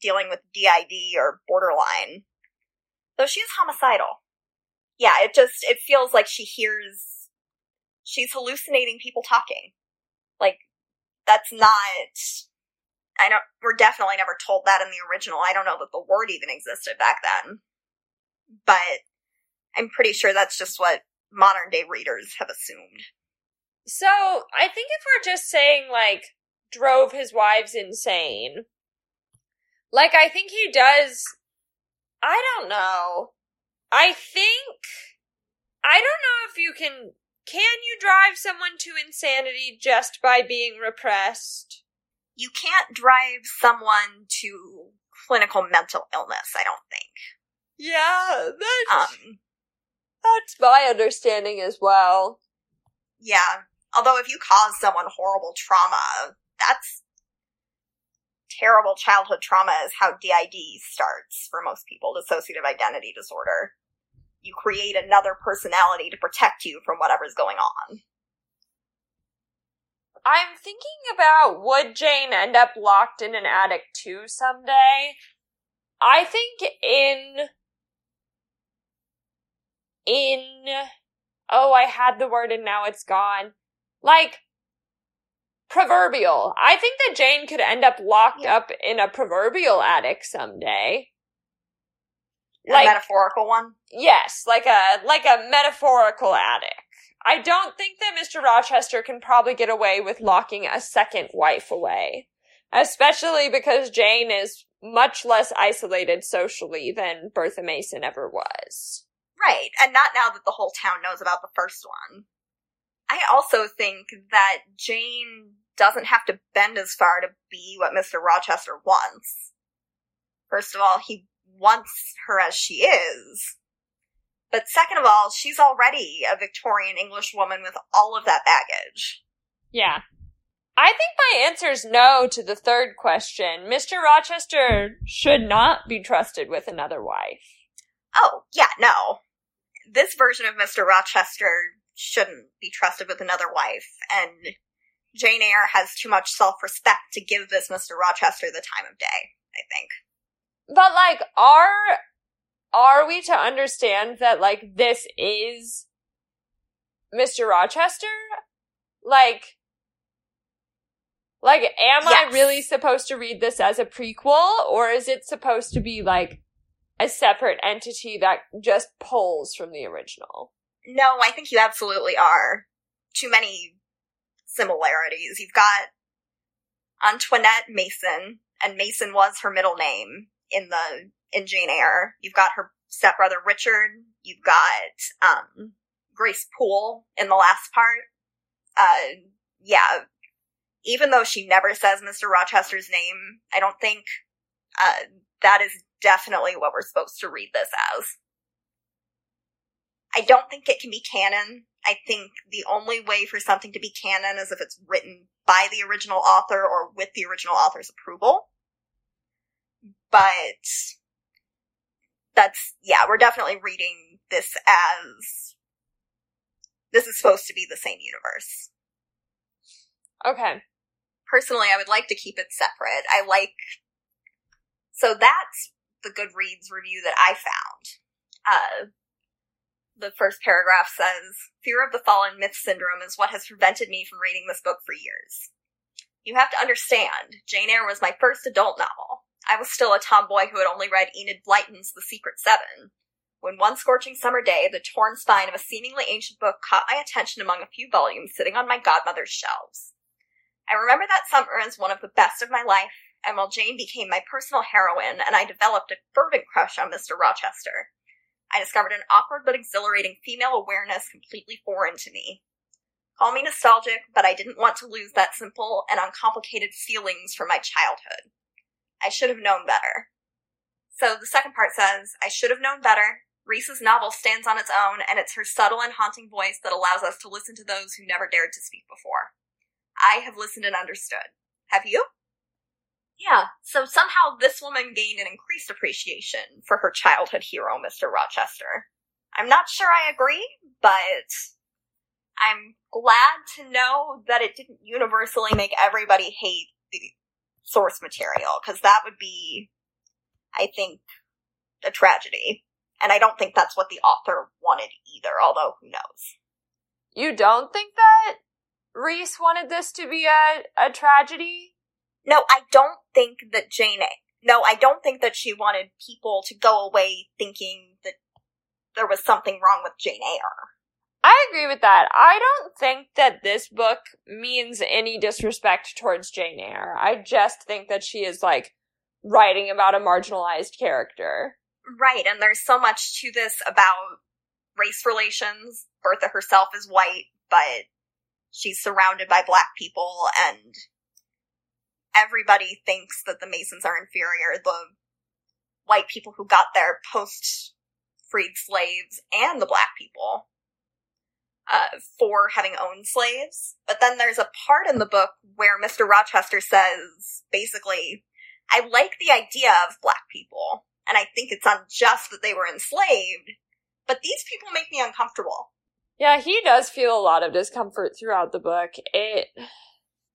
dealing with DID or borderline. Though she is homicidal. Yeah, it just, it feels like she hears, she's hallucinating people talking. Like, that's not, I don't, we're definitely never told that in the original. I don't know that the word even existed back then. But I'm pretty sure that's just what modern day readers have assumed. So, I think if we're just saying, like, drove his wives insane. Like, I think he does. I don't know. I think. I don't know if you can. Can you drive someone to insanity just by being repressed? You can't drive someone to clinical mental illness, I don't think. Yeah, that's. Um, that's my understanding as well. Yeah, Although if you cause someone horrible trauma, that's terrible childhood trauma is how DID starts for most people, dissociative identity disorder. You create another personality to protect you from whatever's going on. I'm thinking about would Jane end up locked in an attic too someday? I think in in oh, I had the word and now it's gone. Like proverbial. I think that Jane could end up locked yeah. up in a proverbial attic someday. A like metaphorical one? Yes, like a like a metaphorical attic. I don't think that Mr. Rochester can probably get away with locking a second wife away. Especially because Jane is much less isolated socially than Bertha Mason ever was. Right, and not now that the whole town knows about the first one. I also think that Jane doesn't have to bend as far to be what Mr. Rochester wants. First of all, he wants her as she is. But second of all, she's already a Victorian English woman with all of that baggage. Yeah. I think my answer is no to the third question. Mr. Rochester should not be trusted with another wife. Oh, yeah, no. This version of Mr. Rochester shouldn't be trusted with another wife, and Jane Eyre has too much self respect to give this Mr. Rochester the time of day, I think. But, like, are are we to understand that like this is Mr. Rochester? Like like am yes. I really supposed to read this as a prequel or is it supposed to be like a separate entity that just pulls from the original? No, I think you absolutely are. Too many similarities. You've got Antoinette Mason, and Mason was her middle name in the in Jane Eyre. You've got her stepbrother Richard. You've got um, Grace Poole in the last part. Uh, yeah, even though she never says Mr. Rochester's name, I don't think uh, that is definitely what we're supposed to read this as. I don't think it can be canon. I think the only way for something to be canon is if it's written by the original author or with the original author's approval. But that's yeah, we're definitely reading this as this is supposed to be the same universe. Okay. Personally, I would like to keep it separate. I like so that's the Goodreads review that I found. Uh, the first paragraph says, Fear of the Fallen Myth Syndrome is what has prevented me from reading this book for years. You have to understand, Jane Eyre was my first adult novel. I was still a tomboy who had only read Enid Blyton's The Secret Seven, when one scorching summer day the torn spine of a seemingly ancient book caught my attention among a few volumes sitting on my godmother's shelves. I remember that summer as one of the best of my life, and while Jane became my personal heroine and I developed a fervent crush on Mr. Rochester, I discovered an awkward but exhilarating female awareness completely foreign to me. Call me nostalgic, but I didn't want to lose that simple and uncomplicated feelings from my childhood. I should have known better. So the second part says, I should have known better. Rhys's novel stands on its own, and it's her subtle and haunting voice that allows us to listen to those who never dared to speak before. I have listened and understood. Have you? Yeah, so somehow this woman gained an increased appreciation for her childhood hero, Mr. Rochester. I'm not sure I agree, but I'm glad to know that it didn't universally make everybody hate the source material because that would be, I think, a tragedy. And I don't think that's what the author wanted either, although who knows. You don't think that Rhys wanted this to be a, a tragedy? No, I don't think that Jane. No, I don't think that she wanted people to go away thinking that there was something wrong with Jane Eyre. I agree with that. I don't think that this book means any disrespect towards Jane Eyre. I just think that she is like writing about a marginalized character. Right, and there's so much to this about race relations. Bertha herself is white, but she's surrounded by black people and everybody thinks that the Masons are inferior. The white people who got there post freed slaves and the black people uh, for having owned slaves. But then there's a part in the book where Mr. Rochester says, basically, I like the idea of black people, and I think it's unjust that they were enslaved, but these people make me uncomfortable. Yeah, he does feel a lot of discomfort throughout the book. It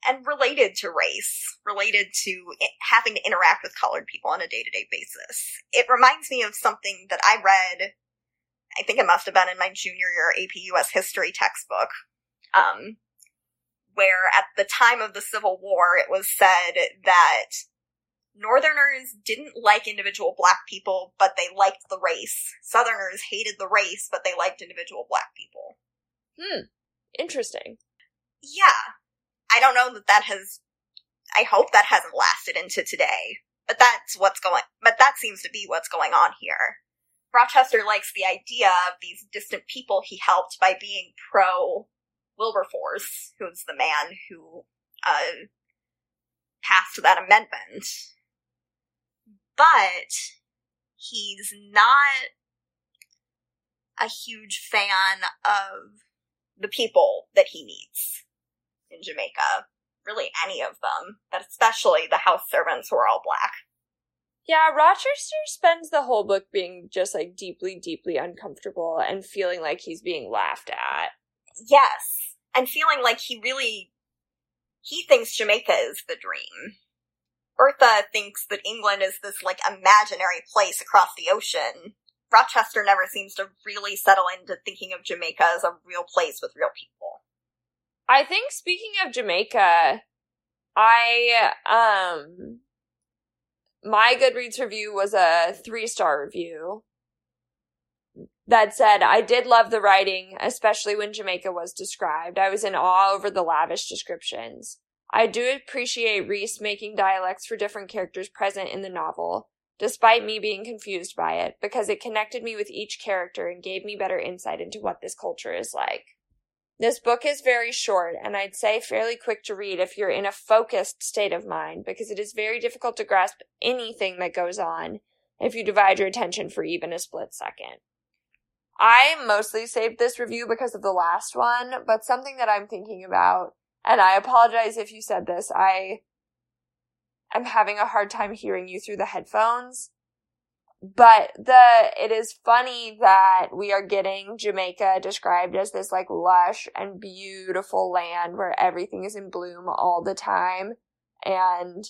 and related to race, related to having to interact with colored people on a day to day basis. It reminds me of something that I read I think it must have been in my junior year AP US history textbook, um, where at the time of the Civil War, it was said that Northerners didn't like individual black people, but they liked the race. Southerners hated the race, but they liked individual black people. Hmm. Interesting. Yeah. I don't know that that has, I hope that hasn't lasted into today, but that's what's going, but that seems to be what's going on here. Rochester likes the idea of these distant people he helped by being pro Wilberforce, who's the man who uh, passed that amendment. But he's not a huge fan of the people that he meets in Jamaica. Really, any of them, but especially the house servants who are all black. Yeah, Rochester spends the whole book being just like deeply, deeply uncomfortable and feeling like he's being laughed at. Yes. And feeling like he really he thinks Jamaica is the dream. Bertha thinks that England is this like imaginary place across the ocean. Rochester never seems to really settle into thinking of Jamaica as a real place with real people. I think speaking of Jamaica, I um my Goodreads review was a three star review that said, I did love the writing, especially when Jamaica was described. I was in awe over the lavish descriptions. I do appreciate Rhys making dialects for different characters present in the novel, despite me being confused by it, because it connected me with each character and gave me better insight into what this culture is like. This book is very short and I'd say fairly quick to read if you're in a focused state of mind because it is very difficult to grasp anything that goes on if you divide your attention for even a split second. I mostly saved this review because of the last one, but something that I'm thinking about, and I apologize if you said this, I am having a hard time hearing you through the headphones but the it is funny that we are getting Jamaica described as this like lush and beautiful land where everything is in bloom all the time and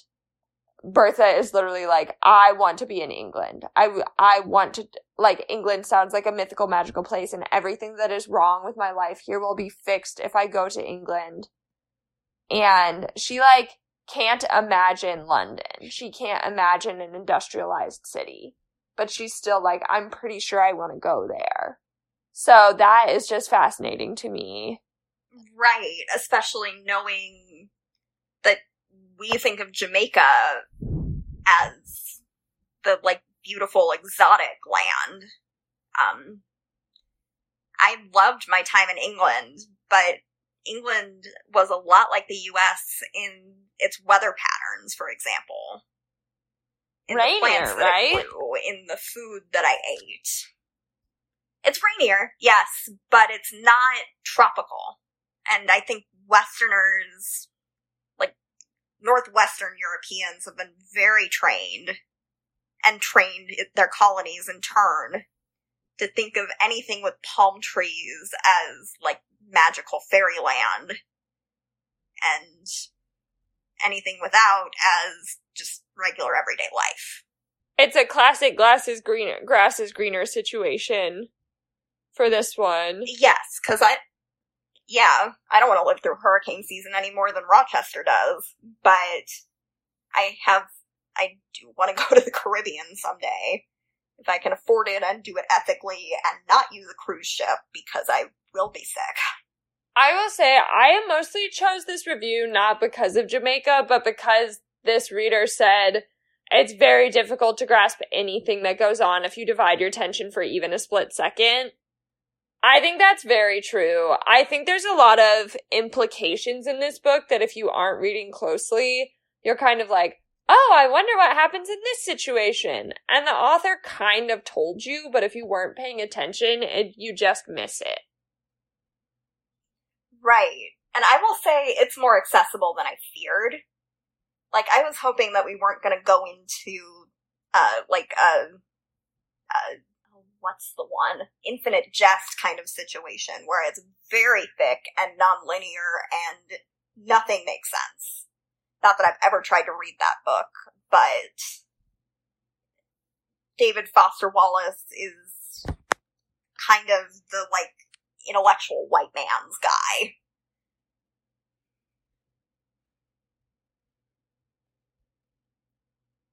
Bertha is literally like I want to be in England. I I want to like England sounds like a mythical magical place and everything that is wrong with my life here will be fixed if I go to England. And she like can't imagine London. She can't imagine an industrialized city but she's still like, I'm pretty sure I want to go there. So that is just fascinating to me. Right, especially knowing that we think of Jamaica as the like beautiful exotic land. Um I loved my time in England, but England was a lot like the US in its weather patterns, for example in rainier, the plants that right? I grew, in the food that I ate. It's rainier, yes, but it's not tropical. And I think Westerners, like Northwestern Europeans, have been very trained and trained their colonies in turn to think of anything with palm trees as like magical fairyland and anything without as just regular everyday life. It's a classic glass is greener, grass is greener situation for this one. Yes, because I, yeah, I don't want to live through hurricane season any more than Rochester does, but I have, I do want to go to the Caribbean someday. If I can afford it and do it ethically and not use a cruise ship because I will be sick. I will say I mostly chose this review not because of Jamaica, but because this reader said, it's very difficult to grasp anything that goes on if you divide your attention for even a split second. I think that's very true. I think there's a lot of implications in this book that if you aren't reading closely, you're kind of like, oh, I wonder what happens in this situation. And the author kind of told you, but if you weren't paying attention, it, you just miss it. Right. And I will say it's more accessible than I feared. Like, I was hoping that we weren't going to go into, uh, like, a, a, what's the one? Infinite jest kind of situation where it's very thick and non-linear and nothing makes sense. Not that I've ever tried to read that book, but David Foster Wallace is kind of the, like, intellectual white man's guy.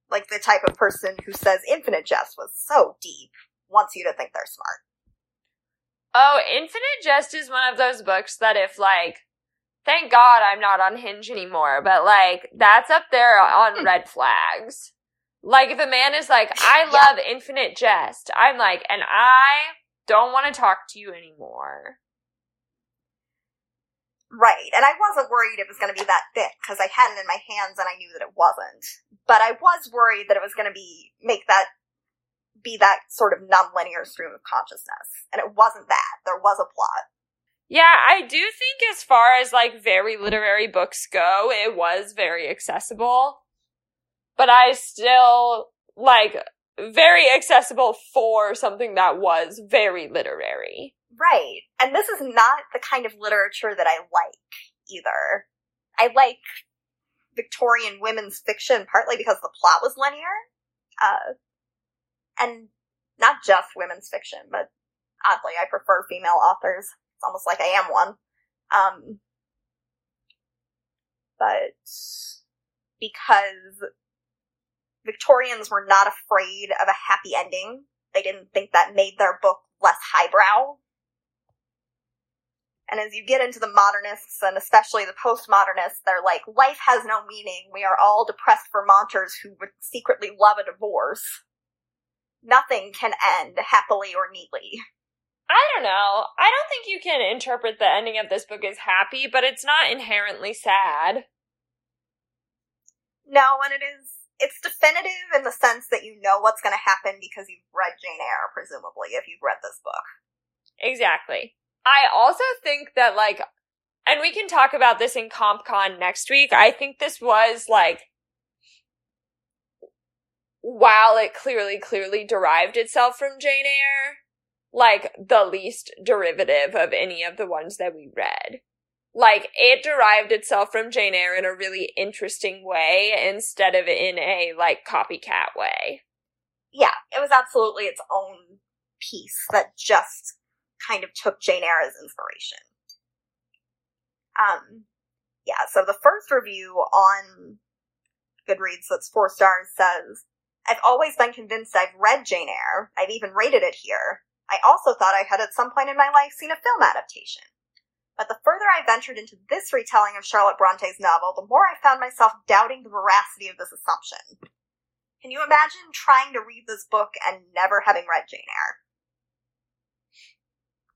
Like the type of person who says Infinite Jest was so deep, wants you to think they're smart. Oh, Infinite Jest is one of those books that if like thank God I'm not on Hinge anymore, but like that's up there on hmm. red flags. Like if a man is like, I love yeah. Infinite Jest, I'm like, and I don't want to talk to you anymore. Right, and I wasn't worried it was going to be that thick because I had it in my hands and I knew that it wasn't. But I was worried that it was going to be make that be that sort of non-linear stream of consciousness, and it wasn't that. There was a plot. Yeah, I do think as far as like very literary books go, it was very accessible. But I still like very accessible for something that was very literary. Right. And this is not the kind of literature that I like either. I like Victorian women's fiction partly because the plot was linear. Uh, and not just women's fiction, but oddly, I prefer female authors. It's almost like I am one. Um, but because Victorians were not afraid of a happy ending, they didn't think that made their book less highbrow. And as you get into the modernists, and especially the postmodernists, they're like, life has no meaning. We are all depressed Vermonters who would secretly love a divorce. Nothing can end happily or neatly. I don't know. I don't think you can interpret the ending of this book as happy, but it's not inherently sad. No, and it is it's definitive in the sense that you know what's going to happen because you've read Jane Eyre, presumably, if you've read this book. Exactly. I also think that like and we can talk about this in CompCon next week. I think this was like while it clearly clearly derived itself from Jane Eyre, like the least derivative of any of the ones that we read. Like it derived itself from Jane Eyre in a really interesting way instead of in a like copycat way. Yeah, it was absolutely its own piece that just kind of took Jane Eyre as inspiration. Um, yeah, so the first review on Goodreads that's four stars says, I've always been convinced I've read Jane Eyre. I've even rated it here. I also thought I had at some point in my life seen a film adaptation. But the further I ventured into this retelling of Charlotte Bronte's novel, the more I found myself doubting the veracity of this assumption. Can you imagine trying to read this book and never having read Jane Eyre?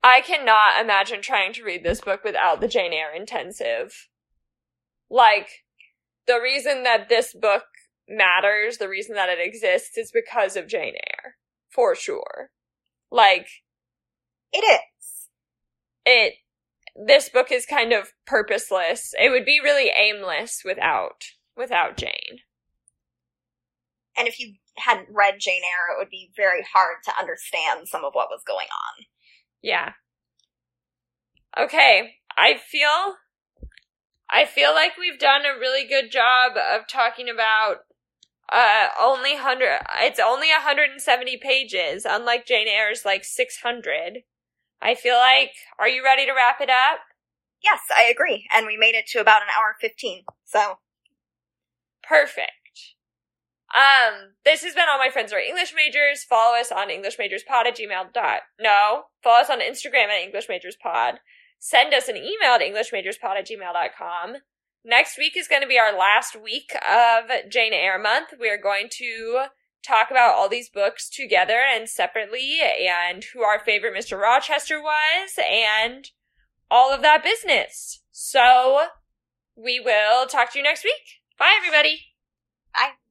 I cannot imagine trying to read this book without the Jane Eyre intensive. Like, the reason that this book matters, the reason that it exists, is because of Jane Eyre. For sure. Like, it is. It, this book is kind of purposeless. It would be really aimless without, without Jane. And if you hadn't read Jane Eyre, it would be very hard to understand some of what was going on. Yeah. Okay, I feel I feel like we've done a really good job of talking about uh only 100 it's only 170 pages unlike Jane Eyre's like 600. I feel like are you ready to wrap it up? Yes, I agree. And we made it to about an hour 15. So perfect. Um, this has been all my friends are English majors. Follow us on EnglishMajorsPod at gmail dot. No. Follow us on Instagram at EnglishMajorsPod. Send us an email at EnglishMajorsPod at gmail.com. Next week is going to be our last week of Jane Eyre month. We are going to talk about all these books together and separately and who our favorite Mr. Rochester was and all of that business. So we will talk to you next week. Bye everybody. Bye.